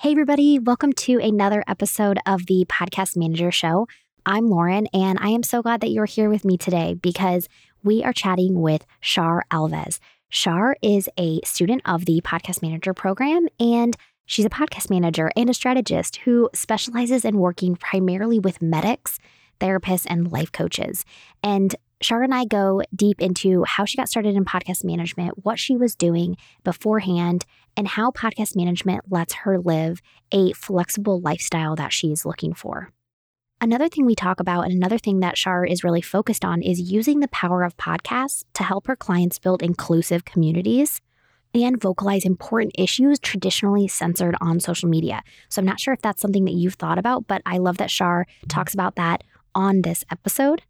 Hey, everybody, welcome to another episode of the Podcast Manager Show. I'm Lauren, and I am so glad that you're here with me today because we are chatting with Char Alves. Char is a student of the Podcast Manager program, and she's a podcast manager and a strategist who specializes in working primarily with medics, therapists, and life coaches. And Char and I go deep into how she got started in podcast management, what she was doing beforehand, and how podcast management lets her live a flexible lifestyle that she's looking for. Another thing we talk about, and another thing that Char is really focused on, is using the power of podcasts to help her clients build inclusive communities and vocalize important issues traditionally censored on social media. So I'm not sure if that's something that you've thought about, but I love that Char talks about that on this episode.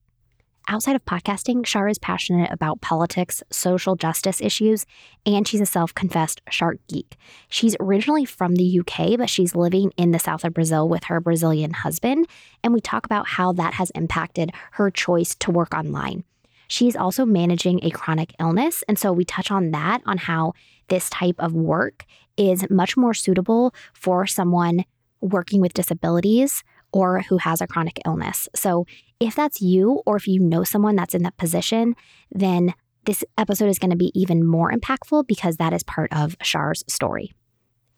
Outside of podcasting, Char is passionate about politics, social justice issues, and she's a self confessed shark geek. She's originally from the UK, but she's living in the south of Brazil with her Brazilian husband. And we talk about how that has impacted her choice to work online. She's also managing a chronic illness. And so we touch on that, on how this type of work is much more suitable for someone working with disabilities or who has a chronic illness. So, if that's you, or if you know someone that's in that position, then this episode is going to be even more impactful because that is part of Char's story.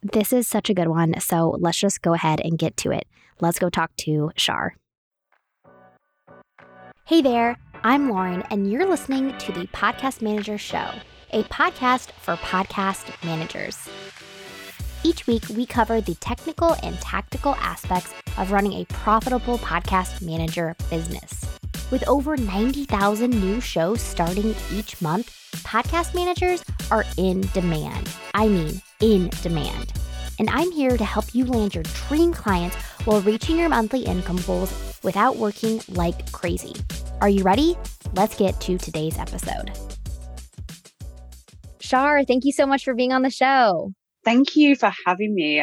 This is such a good one. So, let's just go ahead and get to it. Let's go talk to Char. Hey there, I'm Lauren, and you're listening to the Podcast Manager Show, a podcast for podcast managers. Each week, we cover the technical and tactical aspects of running a profitable podcast manager business. With over 90,000 new shows starting each month, podcast managers are in demand. I mean, in demand. And I'm here to help you land your dream clients while reaching your monthly income goals without working like crazy. Are you ready? Let's get to today's episode. Char, thank you so much for being on the show. Thank you for having me.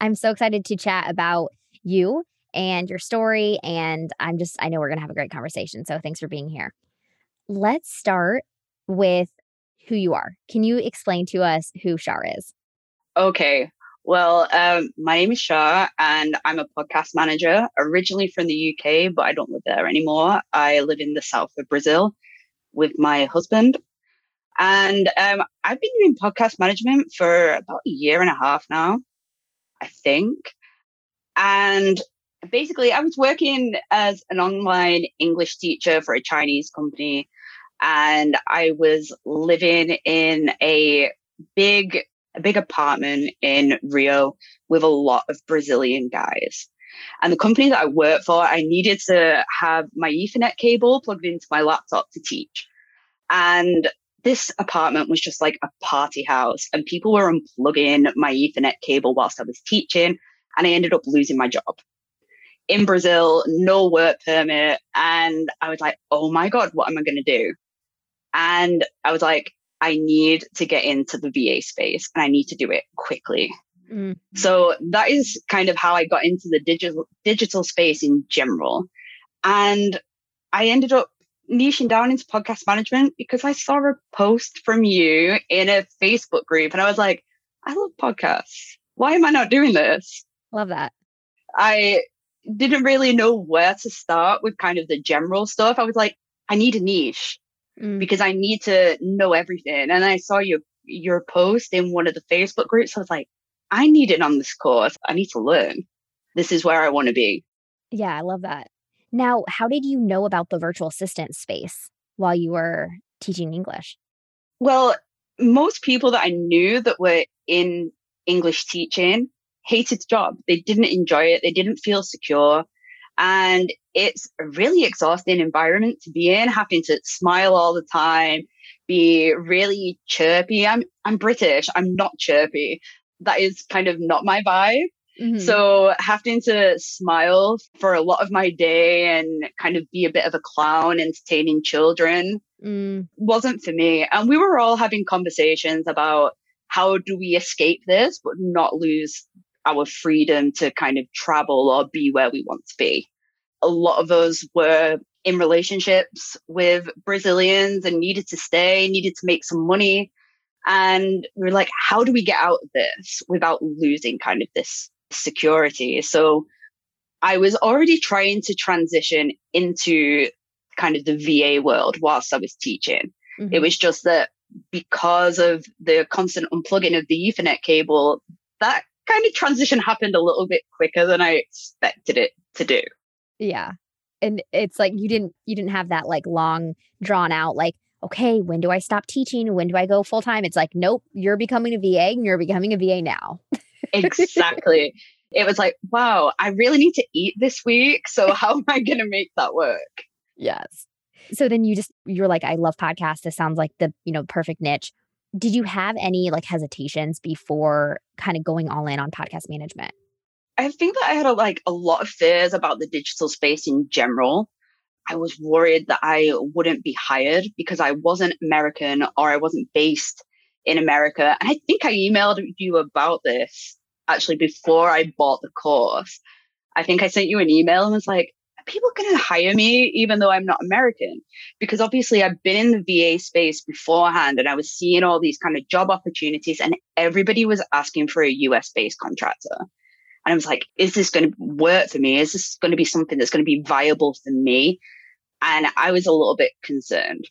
I'm so excited to chat about you and your story. And I'm just, I know we're going to have a great conversation. So thanks for being here. Let's start with who you are. Can you explain to us who Char is? Okay. Well, um, my name is Char, and I'm a podcast manager originally from the UK, but I don't live there anymore. I live in the south of Brazil with my husband. And um, I've been doing podcast management for about a year and a half now, I think. And basically, I was working as an online English teacher for a Chinese company. And I was living in a big, a big apartment in Rio with a lot of Brazilian guys. And the company that I worked for, I needed to have my Ethernet cable plugged into my laptop to teach. And this apartment was just like a party house and people were unplugging my ethernet cable whilst i was teaching and i ended up losing my job. In brazil no work permit and i was like oh my god what am i going to do? And i was like i need to get into the va space and i need to do it quickly. Mm-hmm. so that is kind of how i got into the digital digital space in general. And i ended up niching down into podcast management because I saw a post from you in a Facebook group and I was like, I love podcasts. Why am I not doing this? Love that. I didn't really know where to start with kind of the general stuff. I was like, I need a niche mm. because I need to know everything. And I saw your your post in one of the Facebook groups. I was like, I need it on this course. I need to learn. This is where I want to be. Yeah, I love that. Now, how did you know about the virtual assistant space while you were teaching English? Well, most people that I knew that were in English teaching hated the job. They didn't enjoy it. They didn't feel secure. And it's a really exhausting environment to be in, having to smile all the time, be really chirpy. I'm I'm British. I'm not chirpy. That is kind of not my vibe. Mm-hmm. So having to smile for a lot of my day and kind of be a bit of a clown entertaining children mm. wasn't for me. And we were all having conversations about how do we escape this, but not lose our freedom to kind of travel or be where we want to be. A lot of us were in relationships with Brazilians and needed to stay, needed to make some money. And we are like, how do we get out of this without losing kind of this security? So I was already trying to transition into kind of the VA world whilst I was teaching. Mm-hmm. It was just that because of the constant unplugging of the Ethernet cable, that kind of transition happened a little bit quicker than I expected it to do. Yeah. And it's like you didn't you didn't have that like long drawn out like okay, when do I stop teaching? When do I go full time? It's like nope, you're becoming a VA and you're becoming a VA now. exactly. It was like, wow, I really need to eat this week, so how am I going to make that work? Yes. So then you just you're like I love podcasts. This sounds like the, you know, perfect niche. Did you have any like hesitations before kind of going all in on podcast management? I think that I had a, like a lot of fears about the digital space in general. I was worried that I wouldn't be hired because I wasn't American or I wasn't based in America. And I think I emailed you about this actually before I bought the course. I think I sent you an email and was like, people going to hire me even though I'm not American? Because obviously I've been in the VA space beforehand and I was seeing all these kind of job opportunities and everybody was asking for a US based contractor. And I was like, is this going to work for me? Is this going to be something that's going to be viable for me? And I was a little bit concerned.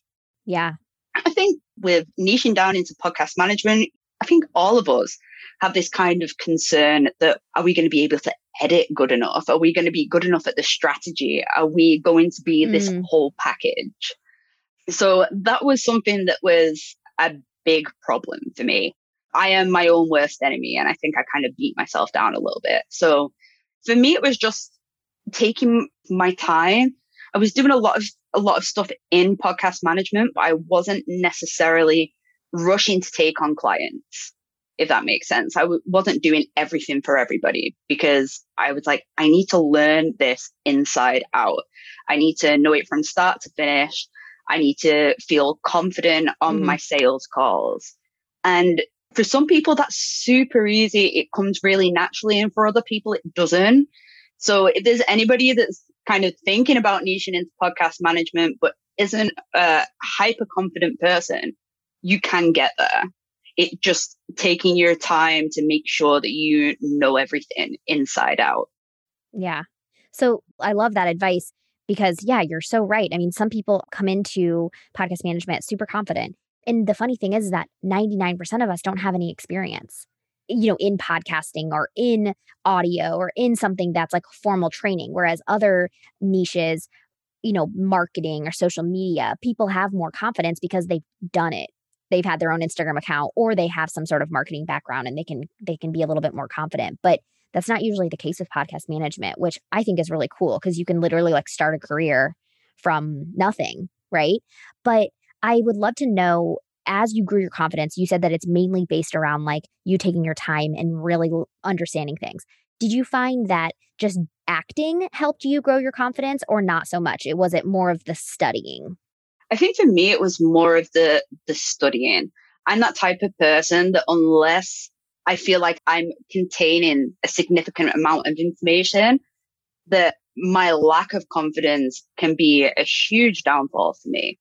Yeah. I think with niching down into podcast management, I think all of us have this kind of concern that are we going to be able to edit good enough? Are we going to be good enough at the strategy? Are we going to be mm. this whole package? So that was something that was a big problem for me. I am my own worst enemy. And I think I kind of beat myself down a little bit. So for me, it was just taking my time. I was doing a lot of, a lot of stuff in podcast management, but I wasn't necessarily rushing to take on clients if that makes sense. I w- wasn't doing everything for everybody because I was like, I need to learn this inside out. I need to know it from start to finish. I need to feel confident on mm-hmm. my sales calls. And for some people, that's super easy. It comes really naturally. And for other people, it doesn't. So if there's anybody that's kind of thinking about niching into podcast management, but isn't a hyper confident person, you can get there it just taking your time to make sure that you know everything inside out. Yeah. So I love that advice because, yeah, you're so right. I mean, some people come into podcast management super confident. And the funny thing is that 99% of us don't have any experience, you know, in podcasting or in audio or in something that's like formal training. Whereas other niches, you know, marketing or social media, people have more confidence because they've done it they've had their own Instagram account or they have some sort of marketing background and they can they can be a little bit more confident. But that's not usually the case with podcast management, which I think is really cool because you can literally like start a career from nothing, right? But I would love to know as you grew your confidence, you said that it's mainly based around like you taking your time and really understanding things. Did you find that just acting helped you grow your confidence or not so much? It was it more of the studying? I think for me, it was more of the, the studying. I'm that type of person that unless I feel like I'm containing a significant amount of information, that my lack of confidence can be a huge downfall for me.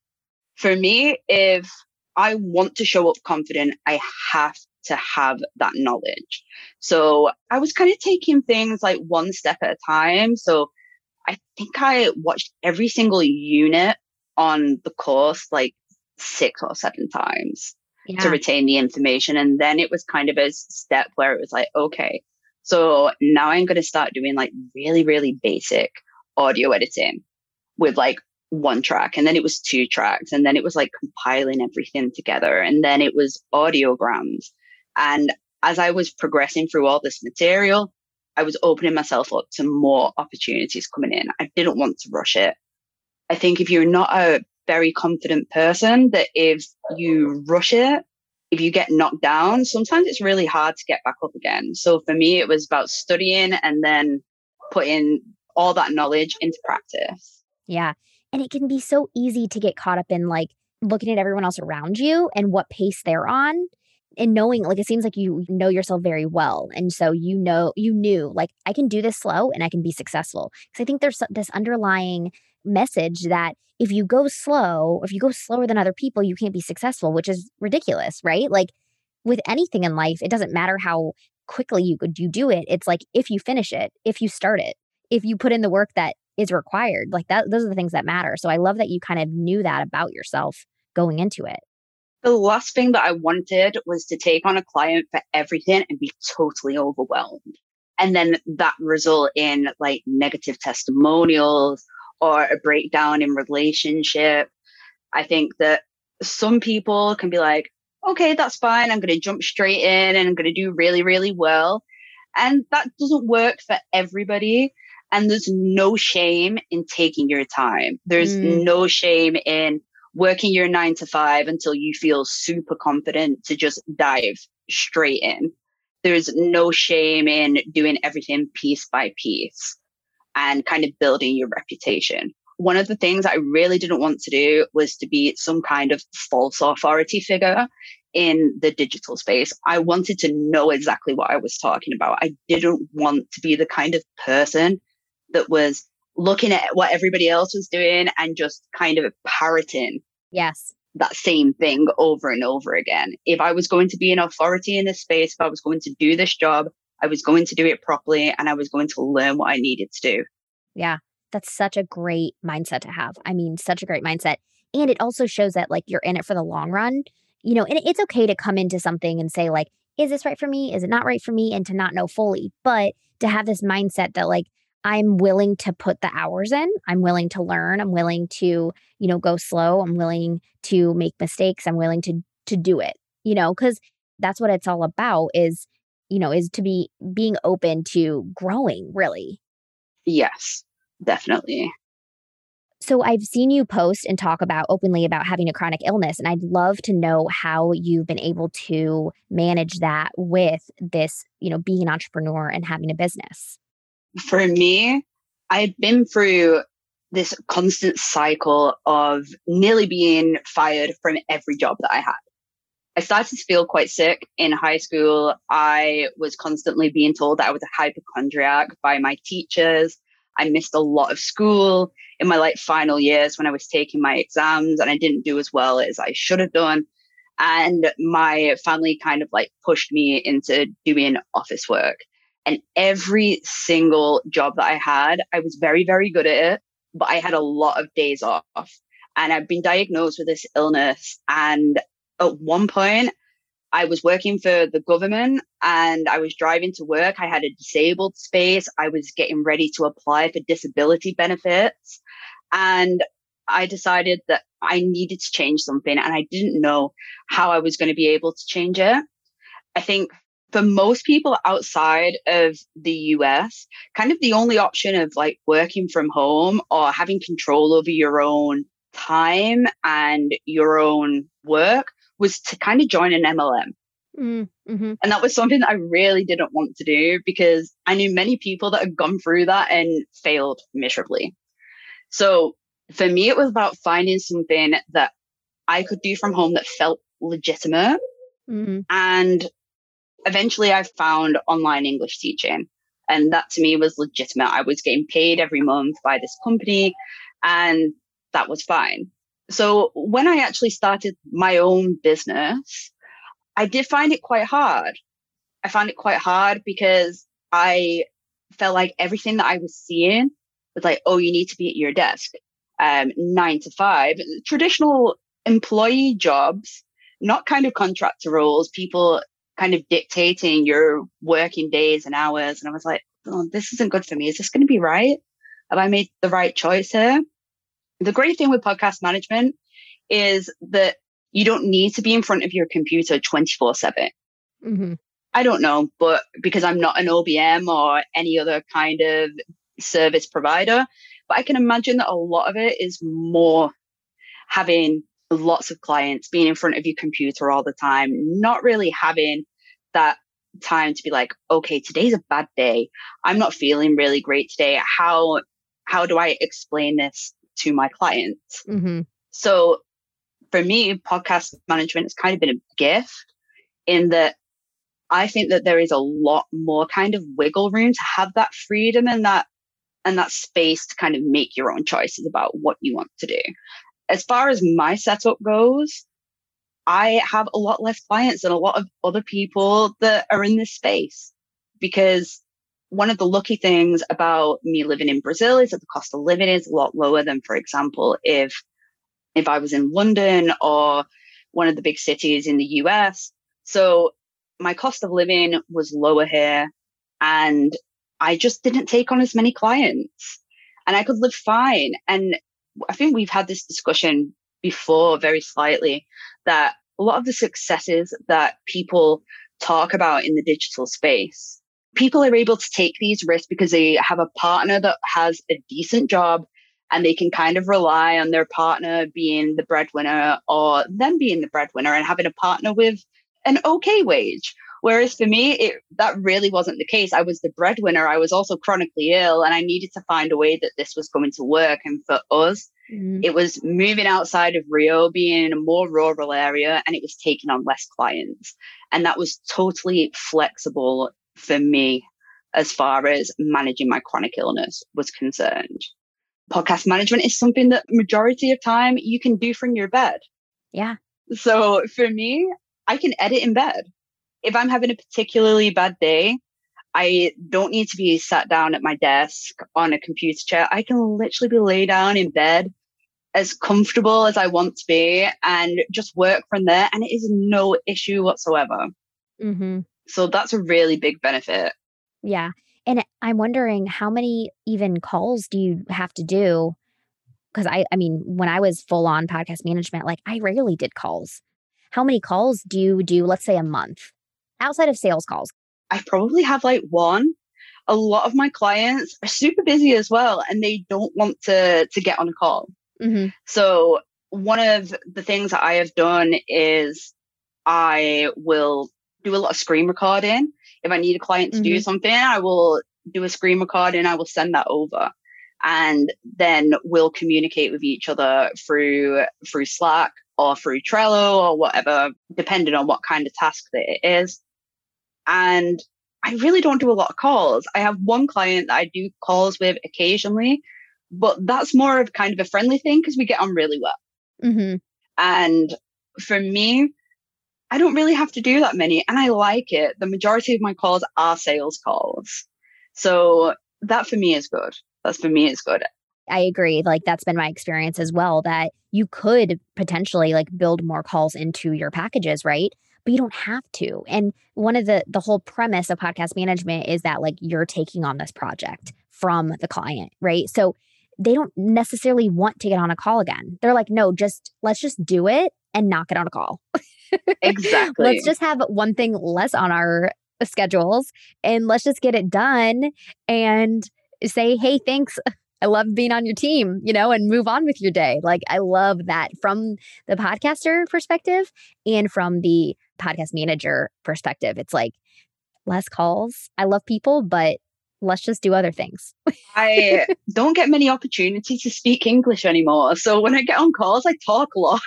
For me, if I want to show up confident, I have to have that knowledge. So I was kind of taking things like one step at a time. So I think I watched every single unit on the course like six or seven times yeah. to retain the information. And then it was kind of a step where it was like, okay, so now I'm going to start doing like really, really basic audio editing with like one track. And then it was two tracks. And then it was like compiling everything together. And then it was audiograms. And as I was progressing through all this material, I was opening myself up to more opportunities coming in. I didn't want to rush it. I think if you're not a very confident person, that if you rush it, if you get knocked down, sometimes it's really hard to get back up again. So for me, it was about studying and then putting all that knowledge into practice. Yeah. And it can be so easy to get caught up in like looking at everyone else around you and what pace they're on and knowing like it seems like you know yourself very well and so you know you knew like i can do this slow and i can be successful because i think there's this underlying message that if you go slow, if you go slower than other people, you can't be successful, which is ridiculous, right? Like with anything in life, it doesn't matter how quickly you could you do it. It's like if you finish it, if you start it, if you put in the work that is required, like that those are the things that matter. So I love that you kind of knew that about yourself going into it. The last thing that I wanted was to take on a client for everything and be totally overwhelmed. And then that result in like negative testimonials or a breakdown in relationship. I think that some people can be like, okay, that's fine. I'm going to jump straight in and I'm going to do really, really well. And that doesn't work for everybody. And there's no shame in taking your time. There's mm. no shame in working your nine to five until you feel super confident to just dive straight in. There's no shame in doing everything piece by piece and kind of building your reputation. One of the things I really didn't want to do was to be some kind of false authority figure in the digital space. I wanted to know exactly what I was talking about. I didn't want to be the kind of person that was looking at what everybody else was doing and just kind of parroting yes that same thing over and over again. If I was going to be an authority in this space, if I was going to do this job, I was going to do it properly and I was going to learn what I needed to do. Yeah, that's such a great mindset to have. I mean, such a great mindset. And it also shows that like you're in it for the long run. You know, and it's okay to come into something and say, like, is this right for me? Is it not right for me? And to not know fully, but to have this mindset that, like, I'm willing to put the hours in. I'm willing to learn. I'm willing to, you know, go slow. I'm willing to make mistakes. I'm willing to to do it. You know, cuz that's what it's all about is, you know, is to be being open to growing, really. Yes, definitely. So I've seen you post and talk about openly about having a chronic illness and I'd love to know how you've been able to manage that with this, you know, being an entrepreneur and having a business for me, I've been through this constant cycle of nearly being fired from every job that I had. I started to feel quite sick in high school. I was constantly being told that I was a hypochondriac by my teachers. I missed a lot of school in my like final years when I was taking my exams and I didn't do as well as I should have done. And my family kind of like pushed me into doing office work. And every single job that I had, I was very, very good at it, but I had a lot of days off. And I've been diagnosed with this illness. And at one point, I was working for the government and I was driving to work. I had a disabled space. I was getting ready to apply for disability benefits. And I decided that I needed to change something and I didn't know how I was going to be able to change it. I think for most people outside of the US, kind of the only option of like working from home or having control over your own time and your own work was to kind of join an MLM. Mm, mm-hmm. And that was something that I really didn't want to do because I knew many people that had gone through that and failed miserably. So for me, it was about finding something that I could do from home that felt legitimate. Mm-hmm. And eventually I found online English teaching. And that to me was legitimate. I was getting paid every month by this company and that was fine. So when I actually started my own business, I did find it quite hard. I found it quite hard because I felt like everything that I was seeing was like, oh, you need to be at your desk, um, nine to five. Traditional employee jobs, not kind of contractor roles. People kind of dictating your working days and hours. And I was like, oh, this isn't good for me. Is this going to be right? Have I made the right choice here? The great thing with podcast management is that you don't need to be in front of your computer 24 7. Mm-hmm. I don't know, but because I'm not an OBM or any other kind of service provider, but I can imagine that a lot of it is more having lots of clients being in front of your computer all the time, not really having that time to be like, okay, today's a bad day. I'm not feeling really great today. How how do I explain this to my clients? Mm-hmm. So for me, podcast management has kind of been a gift in that I think that there is a lot more kind of wiggle room to have that freedom and that and that space to kind of make your own choices about what you want to do. As far as my setup goes, I have a lot less clients than a lot of other people that are in this space because one of the lucky things about me living in Brazil is that the cost of living is a lot lower than, for example, if if I was in London or one of the big cities in the US. So my cost of living was lower here and I just didn't take on as many clients and I could live fine. And I think we've had this discussion before very slightly that a lot of the successes that people talk about in the digital space, people are able to take these risks because they have a partner that has a decent job and they can kind of rely on their partner being the breadwinner or them being the breadwinner and having a partner with an okay wage. Whereas for me, it, that really wasn't the case. I was the breadwinner. I was also chronically ill and I needed to find a way that this was going to work. And for us, mm-hmm. it was moving outside of Rio, being in a more rural area, and it was taking on less clients. And that was totally flexible for me as far as managing my chronic illness was concerned podcast management is something that majority of time you can do from your bed. Yeah. So for me, I can edit in bed. If I'm having a particularly bad day, I don't need to be sat down at my desk on a computer chair. I can literally be laid down in bed as comfortable as I want to be and just work from there. And it is no issue whatsoever. Mm-hmm. So that's a really big benefit. Yeah. And I'm wondering how many even calls do you have to do? Because I, I mean, when I was full on podcast management, like I rarely did calls. How many calls do you do, let's say a month outside of sales calls? I probably have like one. A lot of my clients are super busy as well, and they don't want to to get on a call. Mm-hmm. So one of the things that I have done is I will do a lot of screen recording if I need a client to mm-hmm. do something, I will do a screen recording. I will send that over. And then we'll communicate with each other through through Slack or through Trello or whatever, depending on what kind of task that it is. And I really don't do a lot of calls. I have one client that I do calls with occasionally, but that's more of kind of a friendly thing because we get on really well. Mm-hmm. And for me, I don't really have to do that many and I like it. The majority of my calls are sales calls. So that for me is good. That's for me is good. I agree. Like that's been my experience as well that you could potentially like build more calls into your packages, right? But you don't have to. And one of the the whole premise of podcast management is that like you're taking on this project from the client, right? So they don't necessarily want to get on a call again. They're like, "No, just let's just do it and not get on a call." Exactly. let's just have one thing less on our schedules and let's just get it done and say, hey, thanks. I love being on your team, you know, and move on with your day. Like, I love that from the podcaster perspective and from the podcast manager perspective. It's like less calls. I love people, but let's just do other things. I don't get many opportunities to speak English anymore. So when I get on calls, I talk a lot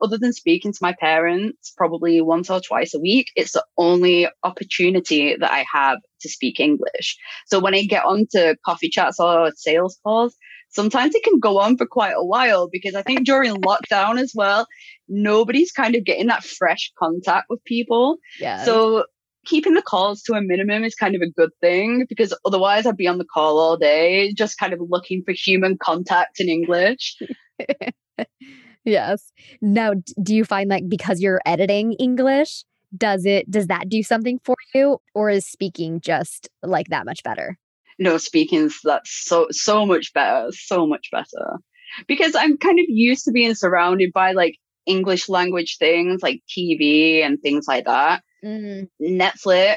other than speaking to my parents probably once or twice a week, it's the only opportunity that I have to speak English. So when I get onto coffee chats or sales calls, sometimes it can go on for quite a while because I think during lockdown as well, nobody's kind of getting that fresh contact with people. Yeah. So keeping the calls to a minimum is kind of a good thing because otherwise I'd be on the call all day, just kind of looking for human contact in English. Yes. Now, do you find like because you're editing English, does it does that do something for you or is speaking just like that much better? No, speaking's that's so so much better, so much better. Because I'm kind of used to being surrounded by like English language things like TV and things like that. Mm. Netflix,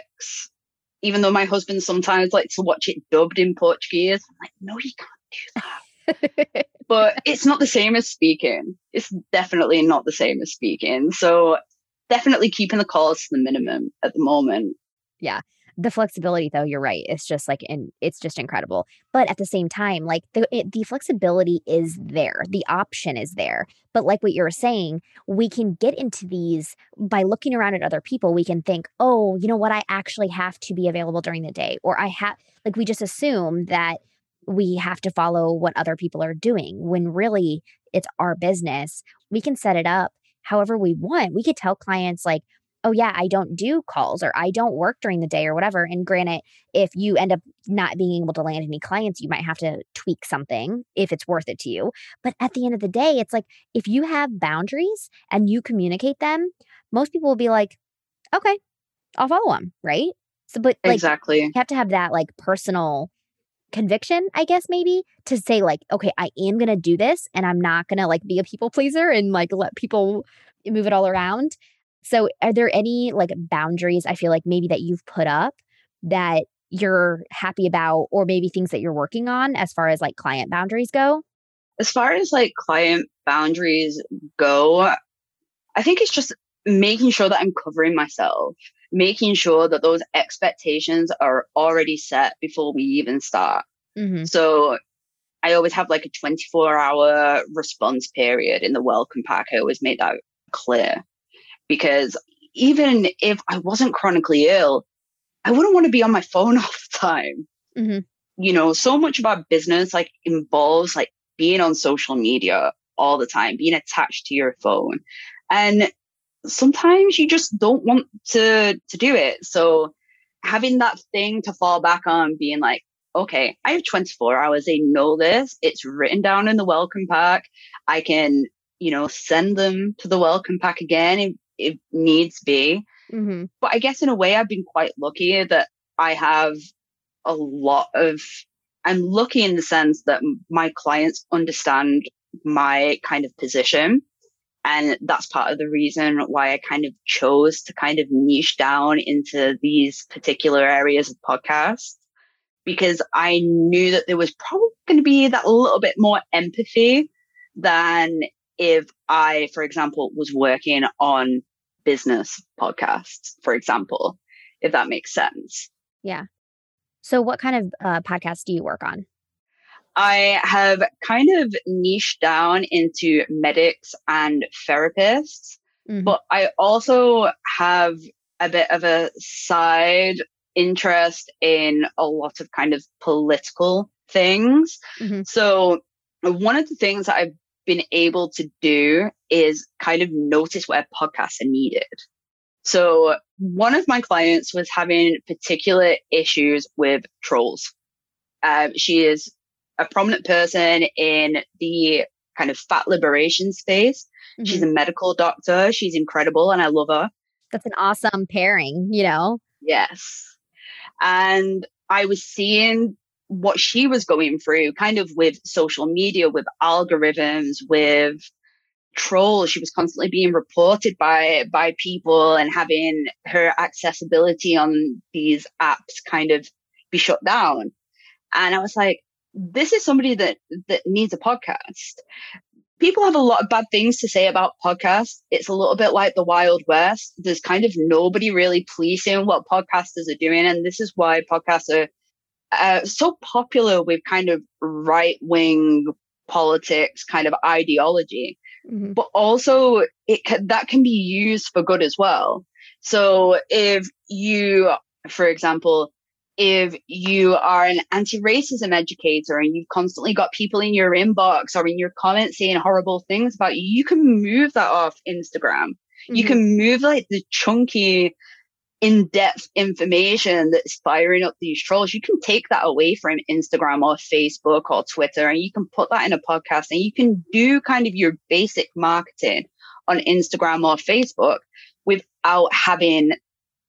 even though my husband sometimes likes to watch it dubbed in Portuguese, I'm like, no, you can't do that but it's not the same as speaking. It's definitely not the same as speaking. So definitely keeping the calls to the minimum at the moment. Yeah. The flexibility though, you're right. It's just like and it's just incredible. But at the same time, like the it, the flexibility is there. The option is there. But like what you were saying, we can get into these by looking around at other people. We can think, "Oh, you know what? I actually have to be available during the day." Or I have like we just assume that we have to follow what other people are doing when really it's our business. We can set it up however we want. We could tell clients, like, oh, yeah, I don't do calls or I don't work during the day or whatever. And granted, if you end up not being able to land any clients, you might have to tweak something if it's worth it to you. But at the end of the day, it's like if you have boundaries and you communicate them, most people will be like, okay, I'll follow them, right? So, but like, exactly. you have to have that like personal conviction, I guess, maybe to say, like, okay, I am going to do this and I'm not going to like be a people pleaser and like let people move it all around. So, are there any like boundaries I feel like maybe that you've put up that you're happy about, or maybe things that you're working on as far as like client boundaries go? As far as like client boundaries go, I think it's just making sure that I'm covering myself, making sure that those expectations are already set before we even start. Mm-hmm. So I always have like a 24 hour response period in the welcome pack. I always make that clear because even if I wasn't chronically ill, I wouldn't want to be on my phone all the time. Mm-hmm. You know, so much of our business like involves like being on social media all the time, being attached to your phone. And sometimes you just don't want to to do it. So having that thing to fall back on, being like, okay, I have 24 hours. They know this. It's written down in the welcome pack. I can, you know, send them to the welcome pack again if, if needs be. Mm-hmm. But I guess in a way, I've been quite lucky that I have a lot of. I'm lucky in the sense that my clients understand my kind of position. And that's part of the reason why I kind of chose to kind of niche down into these particular areas of podcasts because I knew that there was probably going to be that little bit more empathy than if I, for example, was working on business podcasts, for example, if that makes sense. Yeah. So, what kind of uh, podcasts do you work on? I have kind of niched down into medics and therapists, Mhm. but I also have a bit of a side interest in a lot of kind of political things. Mhm. So, one of the things that I've been able to do is kind of notice where podcasts are needed. So, one of my clients was having particular issues with trolls. Um, she is a prominent person in the kind of fat liberation space. She's Mhm. a medical doctor. She's incredible and I love her. That's an awesome pairing, you know? Yes. And I was seeing what she was going through kind of with social media, with algorithms, with trolls. She was constantly being reported by by people and having her accessibility on these apps kind of be shut down. And I was like, this is somebody that that needs a podcast. People have a lot of bad things to say about podcasts. It's a little bit like the Wild West. There's kind of nobody really policing what podcasters are doing. And this is why podcasts are uh, so popular with kind of right wing politics kind of ideology Mhm. but also it can, that can be used for good as well. So if you, for example, if you are an anti-racism educator and you've constantly got people in your inbox or in your comments saying horrible things about you, you can move that off Instagram. You Mhm. can move like the chunky, in-depth information that's firing up these trolls. You can take that away from Instagram or Facebook or Twitter and you can put that in a podcast and you can do kind of your basic marketing on Instagram or Facebook without having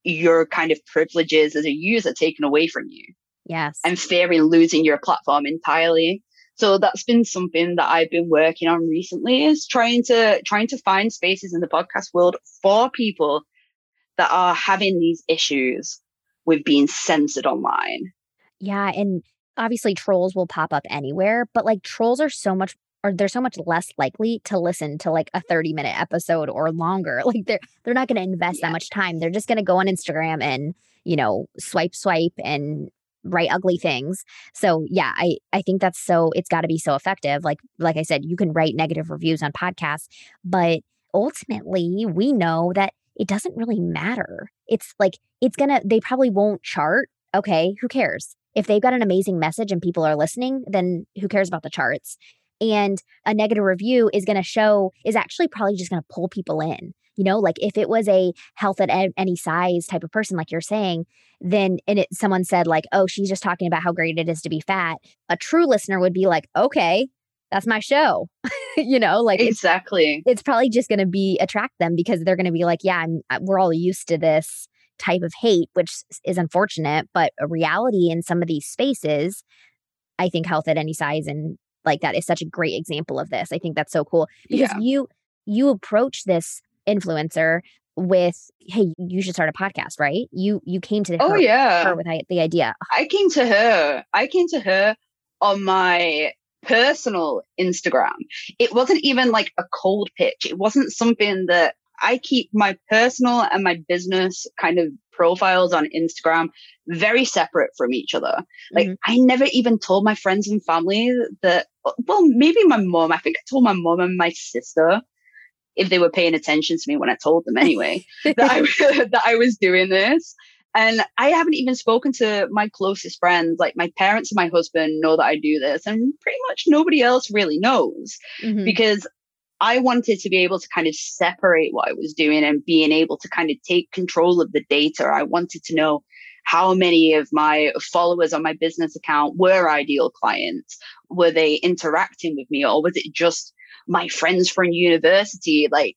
your kind of privileges as a user taken away from you Yes. and fearing losing your platform entirely. So that's been something that I've been working on recently is trying to trying to find spaces in the podcast world for people that are having these issues with being censored online. Yeah, and obviously trolls will pop up anywhere, but like trolls are so much or they're so much less likely to listen to like a mm-hmm. 30 minute episode or longer. Like they're they're not going to invest Yeah. that much time. They're just going to go on Instagram and, you know, swipe swipe and write ugly things. So, yeah, I I think that's so it's got to be so effective. Like like I said, you can write negative reviews on podcasts, but ultimately, we know that it doesn't really matter. It's like it's going to they probably won't chart. Okay, who cares? if they've got an amazing message and people are listening, then who cares about the charts? And a negative review is going to show, is actually probably just going to pull people in. You know, like if it was a health at any size type of person, like you're saying, then and it someone said like, oh, she's just talking about how great it is to be fat. A true listener would be like, okay, that's my show. you know, like exactly. It's, it's probably just going to be attract them because they're going to be like, yeah, I'm, we're all used to this type of hate, which is unfortunate, but a reality in some of these spaces. I think health at any size and like that is such a great example of this. I think that's so cool because yeah. you you approach this influencer with hey you should start a podcast right you you came to oh yeah her with the idea i came to her i came to her on my personal instagram it wasn't even like a cold pitch it wasn't something that i keep my personal and my business kind of profiles on instagram very separate from each other like mm-hmm. i never even told my friends and family that well maybe my mom i think i told my mom and my sister if they were paying attention to me when I told them anyway that I that I was doing this. And I haven't even spoken to my closest friends, like my parents and my husband know that I do this, and pretty much nobody else really knows mm-hmm. because I wanted to be able to kind of separate what I was doing and being able to kind of take control of the data. I wanted to know how many of my followers on my business account were ideal clients. Were they interacting with me or was it just my friends from university, like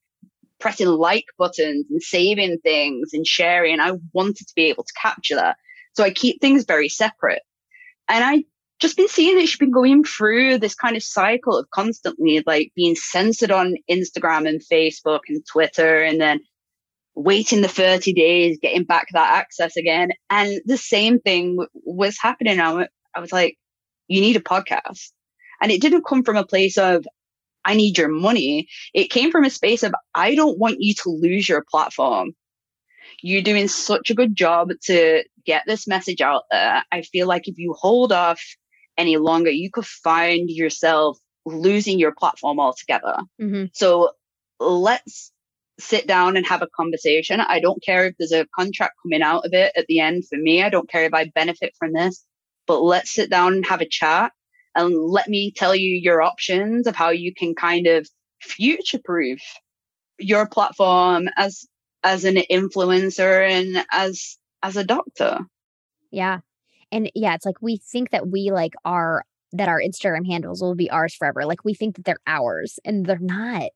pressing like buttons and saving things and sharing. I wanted to be able to capture that. So I keep things very separate. And I just been seeing that she's been going through this kind of cycle of constantly like being censored on Instagram and Facebook and Twitter and then waiting the 30 days, getting back that access again. And the same thing w- was happening. I, I was like, you need a podcast. And it didn't come from a place of, I need your money. It came from a space of, I don't want you to lose your platform. You're doing such a good job to get this message out there. I feel like if you hold off any longer, you could find yourself losing your platform altogether. Mm-hmm. So let's sit down and have a conversation. I don't care if there's a contract coming out of it at the end for me. I don't care if I benefit from this, but let's sit down and have a chat and let me tell you your options of how you can kind of future proof your platform as as an influencer and as as a doctor yeah and yeah it's like we think that we like are that our instagram handles will be ours forever like we think that they're ours and they're not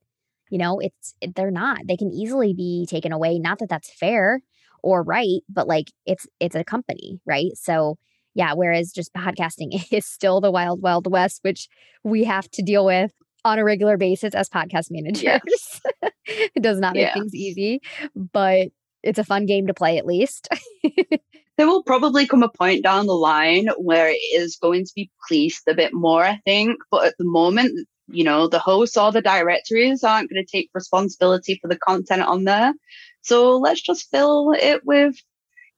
you know it's they're not they can easily be taken away not that that's fair or right but like it's it's a company right so yeah, whereas just podcasting is still the wild, wild west, which we have to deal with on a regular basis as podcast managers. It does not make yeah. things easy, but it's a fun game to play at least. there will probably come a point down the line where it is going to be policed a bit more, I think. But at the moment, you know, the hosts or the directories aren't going to take responsibility for the content on there. So let's just fill it with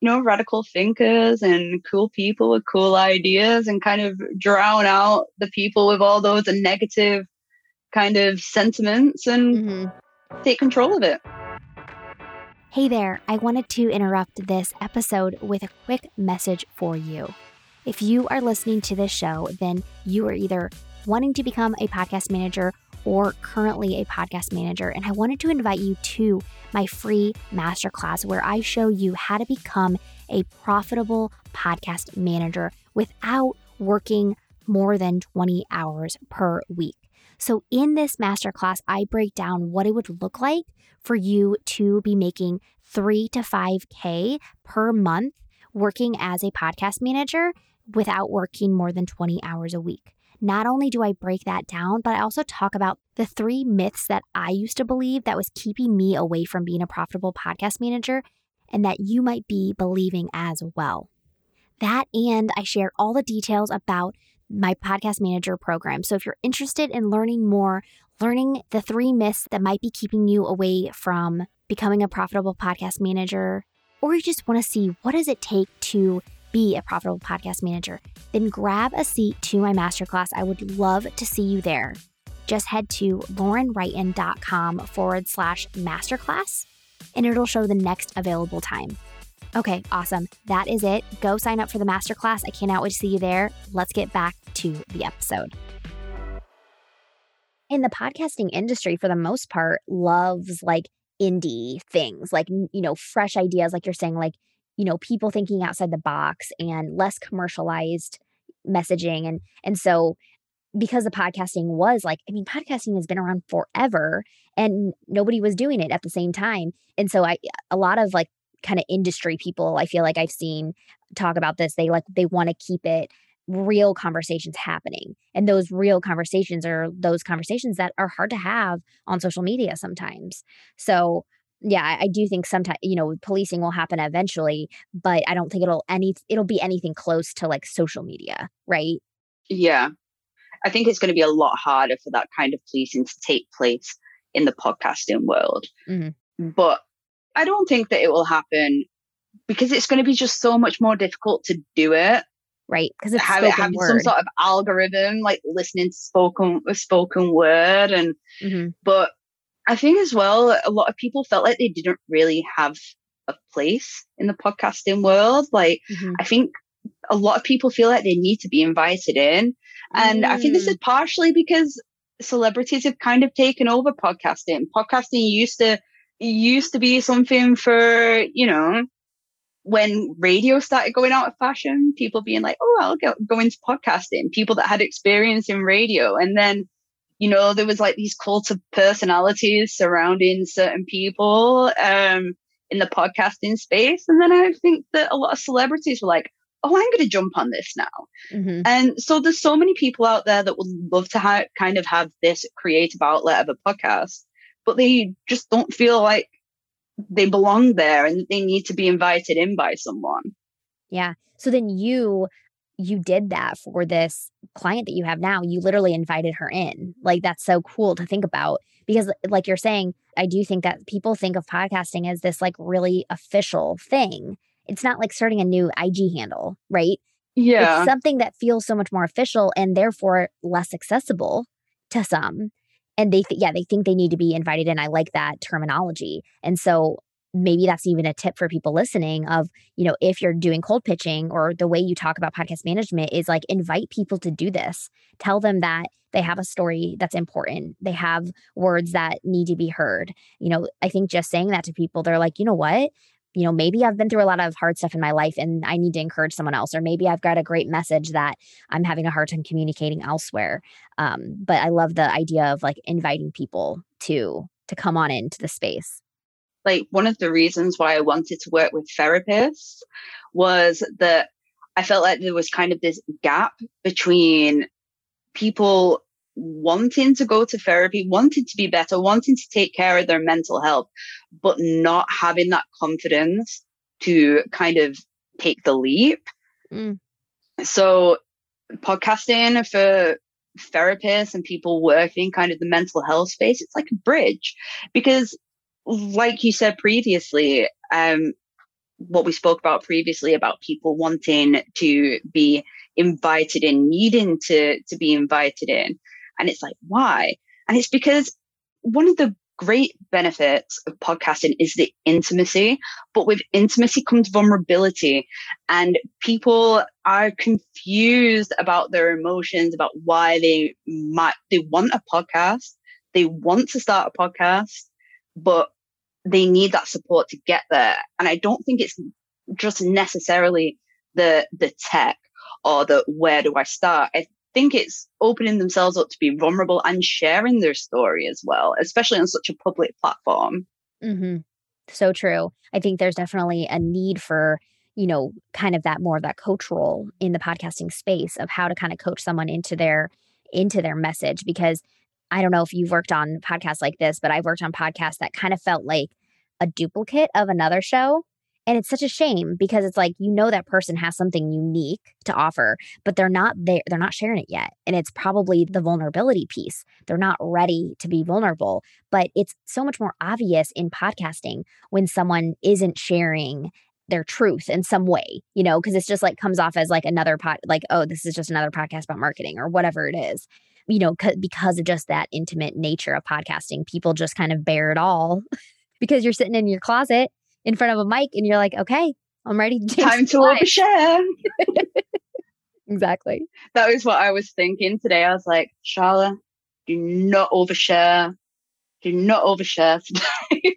you know, radical thinkers and cool people with cool ideas and kind of drown out the people with all those negative kind of sentiments and mm-hmm. take control of it. Hey there, I wanted to interrupt this episode with a quick message for you. If you are listening to this show, then you are either wanting to become a podcast manager or currently a podcast manager. And I wanted to invite you to my free masterclass where I show you how to become a profitable podcast manager without working more than 20 hours per week. So, in this masterclass, I break down what it would look like for you to be making three to 5K per month working as a podcast manager without working more than 20 hours a week. Not only do I break that down, but I also talk about the three myths that I used to believe that was keeping me away from being a profitable podcast manager and that you might be believing as well. That and I share all the details about my podcast manager program. So if you're interested in learning more, learning the three myths that might be keeping you away from becoming a profitable podcast manager, or you just want to see what does it take to be a profitable podcast manager, then grab a seat to my masterclass. I would love to see you there. Just head to laurenwrighton.com forward slash masterclass and it'll show the next available time. Okay, awesome. That is it. Go sign up for the masterclass. I cannot wait to see you there. Let's get back to the episode. In the podcasting industry, for the most part, loves like indie things, like, you know, fresh ideas, like you're saying, like, you know, people thinking outside the box and less commercialized messaging. And, and so because the podcasting was like, I mean, podcasting has been around forever and nobody was doing it at the same time. And so I, a lot of like kind of industry people, I feel like I've seen talk about this. They like, they want to keep it real conversations happening. And those real conversations are those conversations that are hard to have on social media sometimes. So, yeah, I, I do think sometimes, you know, policing will happen eventually, but I don't think it'll any it'll be anything close to like social media, right? Yeah. I think it's going to be a lot harder for that kind of policing to take place in the podcasting world. Mm-hmm. But I don't think that it will happen because it's going to be just so much more difficult to do it. Right, because it's have, having some sort of algorithm, like listening to spoken spoken word, and mm-hmm. but I think as well, a lot of people felt like they didn't really have a place in the podcasting world. Like, mm-hmm. I think a lot of people feel like they need to be invited in, and mm. I think this is mm. partially because celebrities have kind of taken over podcasting. Podcasting used to used to be something for, you know, when radio started going out of fashion, people being like, oh, I'll go, go into podcasting, people that had experience in radio. And then, you know, there was like these cult of personalities surrounding certain people um, in the podcasting space. And then I think that a lot of celebrities were like, oh, I'm going to jump on this now. Mm-hmm. And so there's so many people out there that would love to ha- kind of have this creative outlet of a podcast but they just don't feel like they belong there and they need to be invited in by someone. Yeah. So then you you did that for this client that you have now. You literally invited her in. Like that's so cool to think about because like you're saying, I do think that people think of podcasting as this like really official thing. It's not like starting a new IG handle, right? Yeah. It's something that feels so much more official and therefore less accessible to some and they th- yeah they think they need to be invited in i like that terminology. And so maybe that's even a tip for people listening of you know if you're doing cold pitching or the way you talk about podcast management is like invite people to do this. Tell them that they have a story that's important. They have words that need to be heard. You know i think just saying that to people they're like you know what you know, maybe I've been through a lot of hard stuff in my life and I need to encourage someone else, or maybe I've got a great message that I'm having a hard time communicating elsewhere. Um, but I love the idea of like inviting people to to come on into the space. Like one of the reasons why I wanted to work with therapists was that I felt like there was kind of this gap between people wanting to go to therapy, wanting to be better, wanting to take care of their mental health, but not having that confidence to kind of take the leap. Mm. So, podcasting for therapists and people working kind of the mental health space, it's like a bridge because, like you said previously, um, what we spoke about previously about people wanting to be invited in, needing to to be invited in. And it's like, why? And it's because one of the great benefits of podcasting is the intimacy, but with intimacy comes vulnerability. And people are confused about their emotions, about why they might, they want a podcast, they want to start a podcast, but they need that support to get there. And I don't think it's just necessarily the, the tech or the where do I start. I think it's opening themselves up to be vulnerable and sharing their story as well, especially on such a public platform. Mm-hmm. So true. I think there's definitely a need for, you know, kind of that more of that coach role in the podcasting space of how to kind of coach someone into their into their message because I don't know if you've worked on podcasts like this, but I've worked on podcasts that kind of felt like a duplicate of another show and it's such a shame because it's like you know that person has something unique to offer, but they're not there, they're not sharing it yet. And it's probably the vulnerability piece. They're not ready to be vulnerable. But it's so much more obvious in podcasting when someone isn't sharing their truth in some way, you know, because it's just like comes off as like another pod, like, oh, this is just another podcast about marketing or whatever it is you know, c- because of just that intimate nature of podcasting, people just kind of bear it all because you're sitting in your closet in front of a mic and you're like, okay, I'm ready to time to overshare. exactly. That was what I was thinking today. I was like, Charlotte, do not overshare. Do not overshare today.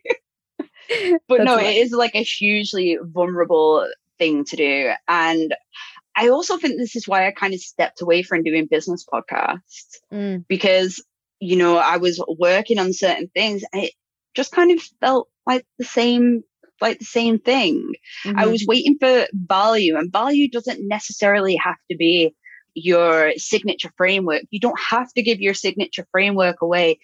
but no, it is like a hugely vulnerable thing to do. And I also think this is why I kind of stepped away from doing business podcasts mm. because, you know, I was working on certain things and it just kind of felt like the same like the same thing. Mm-hmm. I was waiting for value and value doesn't necessarily have to be your signature framework. You don't have to give your signature framework away,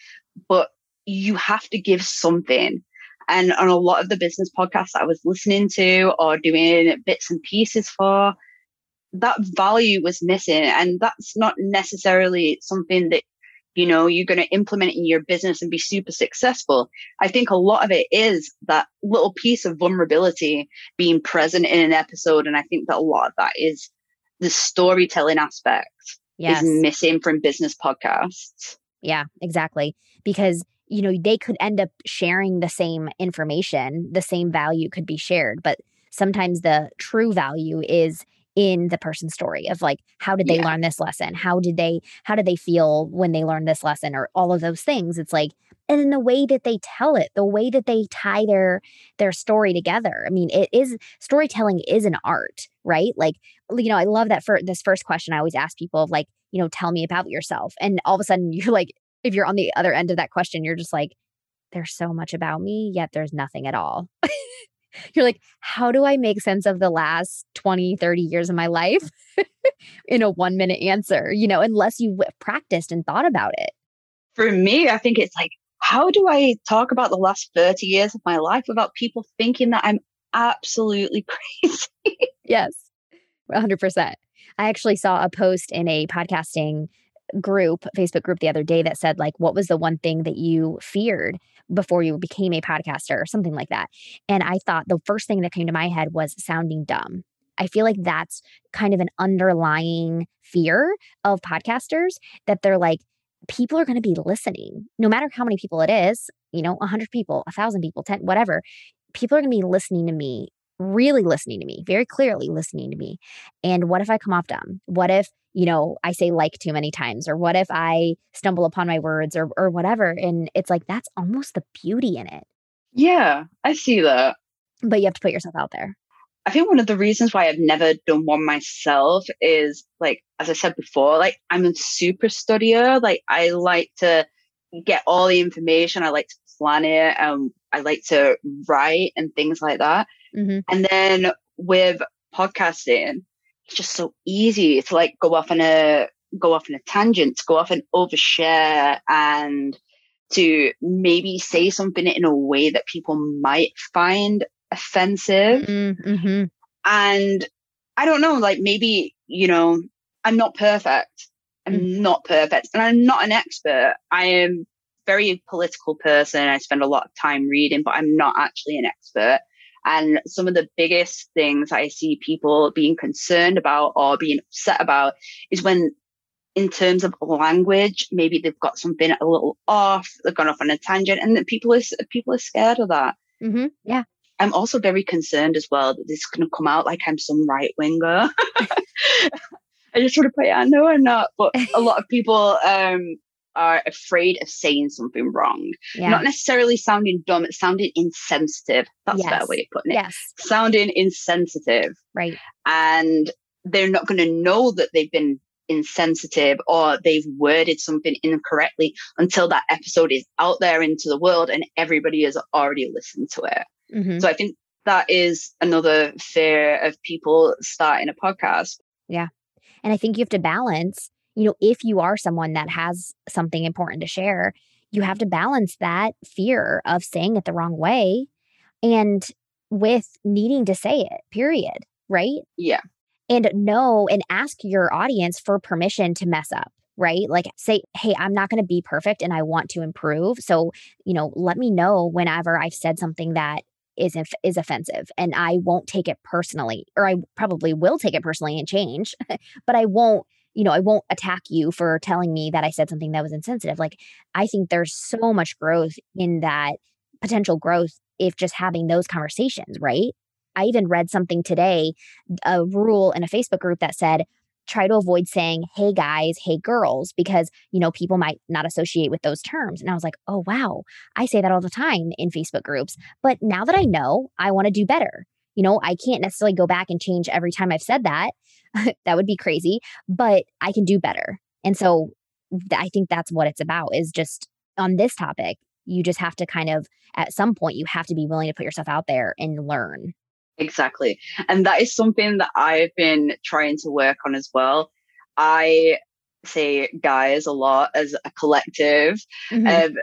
but you have to give something. And on a lot of the business podcasts I was listening to or doing bits and pieces for, that value was missing. And that's not necessarily something that, you know, you're going to implement it in your business and be super successful. I think a lot of it is that little piece of vulnerability being present in an episode. And I think that a lot of that is the storytelling aspect yes. is missing from business podcasts. Yeah, exactly. Because you know, they could end up sharing the same information, the same value could be shared, but sometimes the true value is in the person's story of like how did they yeah. learn this lesson? How did they how did they feel when they learned this lesson? Or all of those things. It's like and in the way that they tell it the way that they tie their their story together. I mean it is storytelling is an art right? Like you know i love that for this first question i always ask people of like you know tell me about yourself. And all of a sudden you're like if you're on the other end of that question, you're just like, there's so much about me, yet there's nothing at all. you're like, how do I make sense of the last 20, 30 years of my life in a one minute answer? You know, unless you've practiced and thought about it. For me, I think it's like, how do I talk about the last 30 years of my life without people thinking that I'm absolutely crazy? yes, 100%. I actually saw a post in a podcasting group, Facebook group the other day that said, like, what was the one thing that you feared before you became a podcaster or something like that? And I thought the first thing that came to my head was sounding dumb. I feel like that's kind of an underlying fear of podcasters that they're like, people are going to be listening, no matter how many people it is, you know, 100 people, 1,000 people, 10, whatever. People are going to be listening to me really listening to me, very clearly listening to me. And what if I come off dumb? What if you know, I say like too many times, or what if I stumble upon my words or or whatever. And it's like that's almost the beauty in it. Yeah, I see that. But you have to put yourself out there. I think one of the reasons why I've never done one myself is like, as I said before, like I'm a super studier. Like I like to get all the information. I like to plan it. Um, I like to write and things like that. Mm-hmm. And then with podcasting, it's just so easy to like go off on a go off on a tangent, to go off and overshare and to maybe say something in a way that people might find offensive. Mm-hmm. And I don't know, like maybe, you know, I'm not perfect. I'm mm-hmm. not perfect. And I'm not an expert. I am very political person. I spend a lot of time reading, but I'm not actually an expert. And some of the biggest things I see people being concerned about or being upset about is when, in terms of language, maybe they've got something a little off, they've gone off on a tangent, and that people are people are scared of that. Mm-hmm. Yeah. I'm also very concerned as well that this is going to come out like I'm some right winger. I just want to put it, I know I'm not, but a lot of people um, are afraid of saying something wrong. Yeah. Not necessarily sounding dumb, it's sounding insensitive. That's yes. a better way of putting it. Yes. Sounding insensitive. Right. And they're not going to know that they've been insensitive or they've worded something incorrectly until that episode is out there into the world and everybody has already listened to it. Mm-hmm. So I think that is another fear of people starting a podcast. Yeah. And I think you have to balance you know, if you are someone that has something important to share, you have to balance that fear of saying it the wrong way and with needing to say it, period. Right? Yeah. And know and ask your audience for permission to mess up right? Like say, hey, I'm not going to be perfect and I want to improve. So, you know, let me know whenever I've said something that is is offensive and I won't take it personally or I probably will take it personally and change, but I won't you know, I won't attack you for telling me that I said something that was insensitive. Like, I think there's so much growth in that potential growth if just having those conversations, right? I even read something today, a rule in a Facebook group that said, try to avoid saying, hey guys, hey girls, because, you know, people might not associate with those terms. And I was like, oh, wow, I say that all the time in Facebook groups. But now that I know, I want to do better. You know, I can't necessarily go back and change every time I've said that. that would be crazy, but I can do better. And so I think that's what it's about is just on this topic, you just have to kind of, at some point, you have to be willing to put yourself out there and learn. Exactly. And that is something that I've been trying to work on as well. I say guys a lot as a collective. Mm-hmm. Um,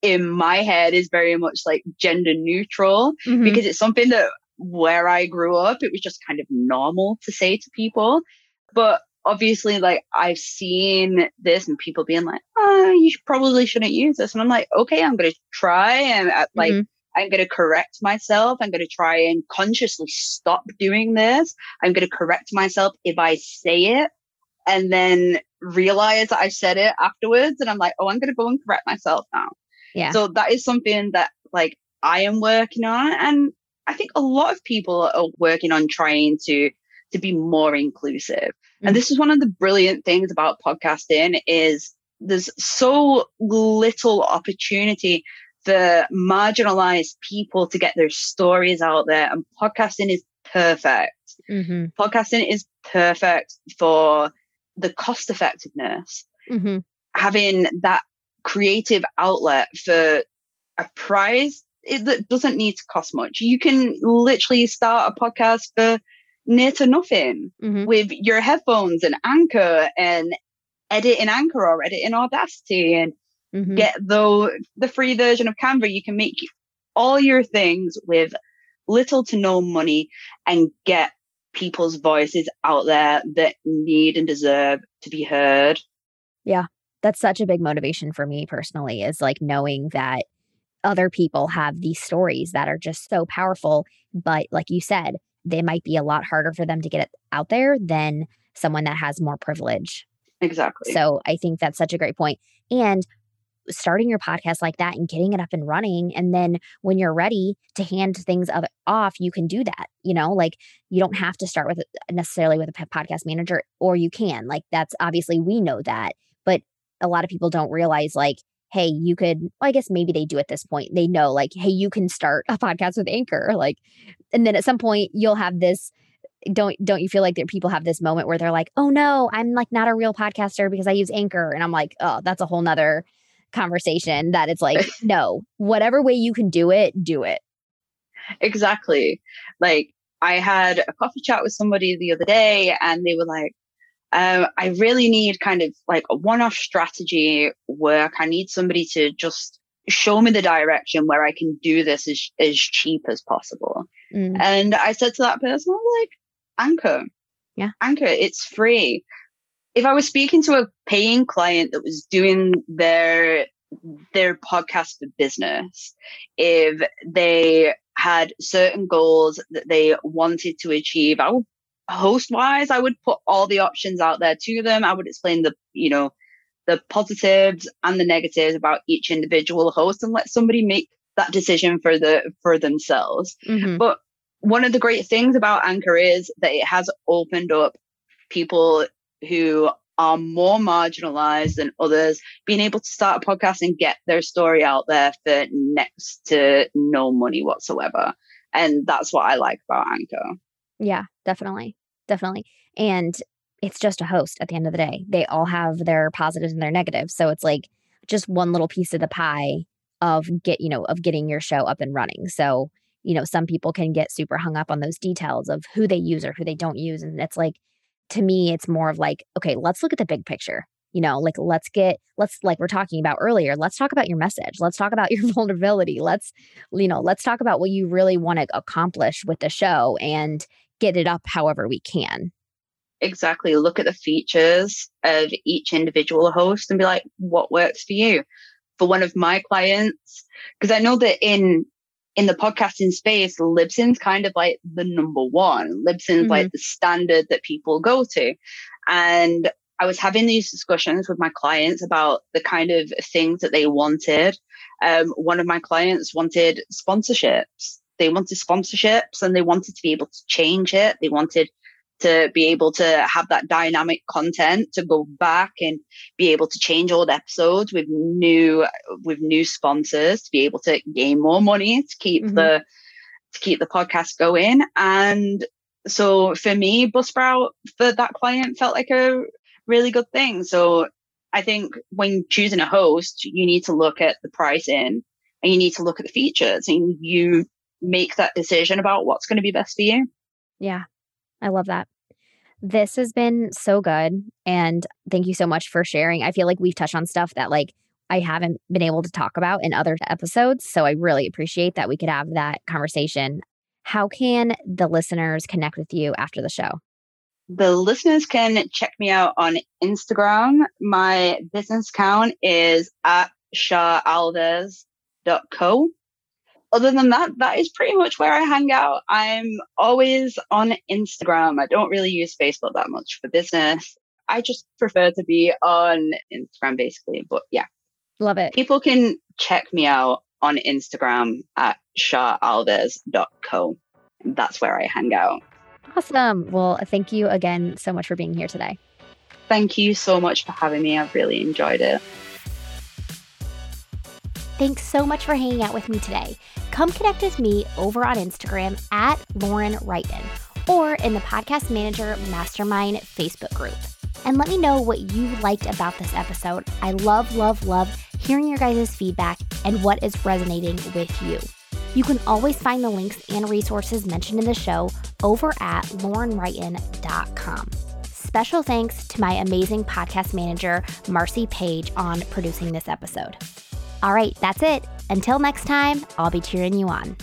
in my head is very much like gender neutral mm-hmm. because it's something that where I grew up, it was just kind of normal to say to people. But obviously, like I've seen this and people being like, oh, you probably shouldn't use this. And I'm like, okay, I'm going to try and uh, like, mm-hmm. I'm going to correct myself. I'm going to try and consciously stop doing this. I'm going to correct myself if I say it and then realize I said it afterwards. And I'm like, oh, I'm going to go and correct myself now. Yeah. So that is something that like I am working on. And I think a lot of people are working on trying to to be more inclusive. Mm-hmm. And this is one of the brilliant things about podcasting is there's so little opportunity for marginalized people to get their stories out there and podcasting is perfect. Mm-hmm. Podcasting is perfect for the cost effectiveness. Mm-hmm. Having that creative outlet for a prize it doesn't need to cost much. You can literally start a podcast for near to nothing mm-hmm. with your headphones and Anchor and edit in Anchor or edit in Audacity and mm-hmm. get the the free version of Canva. You can make all your things with little to no money and get people's voices out there that need and deserve to be heard. Yeah. That's such a big motivation for me personally is like knowing that other people have these stories that are just so powerful. But like you said, they might be a lot harder for them to get it out there than someone that has more privilege. Exactly. So I think that's such a great point. And starting your podcast like that and getting it up and running. And then when you're ready to hand things other, off, you can do that. You know, like you don't have to start with necessarily with a podcast manager, or you can. Like that's obviously we know that. But a lot of people don't realize like hey, you could, well, I guess maybe they do at this point. They know, like, hey, you can start a podcast with Anchor. Like, and then at some point you'll have this. Don't don't you feel like that people have this moment where they're like, oh no, I'm like not a real podcaster because I use Anchor, and I'm like, oh, that's a whole nother conversation. That it's like, no, whatever way you can do it, do it. Exactly. Like I had a coffee chat with somebody the other day, and they were like, um, I really need kind of like a one off strategy work. I need somebody to just show me the direction where I can do this as, as cheap as possible. Mm. And I said to that person, like, Anchor. Yeah. Anchor, it's free. If I was speaking to a paying client that was doing their their podcast for business, if they had certain goals that they wanted to achieve, I would host wise, I would put all the options out there to them. I would explain the, you know, the positives and the negatives about each individual host and let somebody make that decision for the for themselves. Mm-hmm. But one of the great things about Anchor is that it has opened up people who are more marginalized than others being able to start a podcast and get their story out there for next to no money whatsoever. And that's what I like about Anchor. Yeah, definitely. Definitely. And it's just a host at the end of the day. They all have their positives and their negatives. So it's like just one little piece of the pie of get, you know, of getting your show up and running. So, you know, some people can get super hung up on those details of who they use or who they don't use. And it's like, to me, it's more of like, okay, let's look at the big picture. You know, like let's get, let's, like we're talking about earlier, let's talk about your message. Let's talk about your vulnerability. Let's, you know, let's talk about what you really want to accomplish with the show and get it up however we can. Exactly. Look at the features of each individual host and be like, what works for you? For one of my clients, because I know that in in the podcasting space, Libsyn's kind of like the number one. Libsyn's mm-hmm. like the standard that people go to. And I was having these discussions with my clients about the kind of things that they wanted. Um, one of my clients wanted sponsorships they wanted sponsorships and they wanted to be able to change it. They wanted to be able to have that dynamic content to go back and be able to change old episodes with new with new sponsors to be able to gain more money to keep mm-hmm. the to keep the podcast going and so for me buzzsprout for that client felt like a really good thing so i think when choosing a host you need to look at the pricing and you need to look at the features and you make that decision about what's going to be best for you yeah I love that. This has been so good. And thank you so much for sharing. I feel like we've touched on stuff that like I haven't been able to talk about in other episodes. So I really appreciate that we could have that conversation. How can the listeners connect with you after the show? The listeners can check me out on Instagram. My business account is at charalves.co other than that, that is pretty much where I hang out. I'm always on Instagram. I don't really use Facebook that much for business. I just prefer to be on Instagram basically. But yeah. Love it. People can check me out on Instagram at charalves.co. That's where I hang out. Awesome. Well, thank you again so much for being here today. Thank you so much for having me. I've really enjoyed it. Thanks so much for hanging out with me today. Come connect with me over on Instagram at Lauren Wrighton or in the Podcast Manager Mastermind Facebook group. And let me know what you liked about this episode. I love, love, love hearing your guys' feedback and what is resonating with you. You can always find the links and resources mentioned in the show over at laurenwrighton.com. Special thanks to my amazing podcast manager, Marcy Page, on producing this episode. All right, that's it. Until next time, I'll be cheering you on.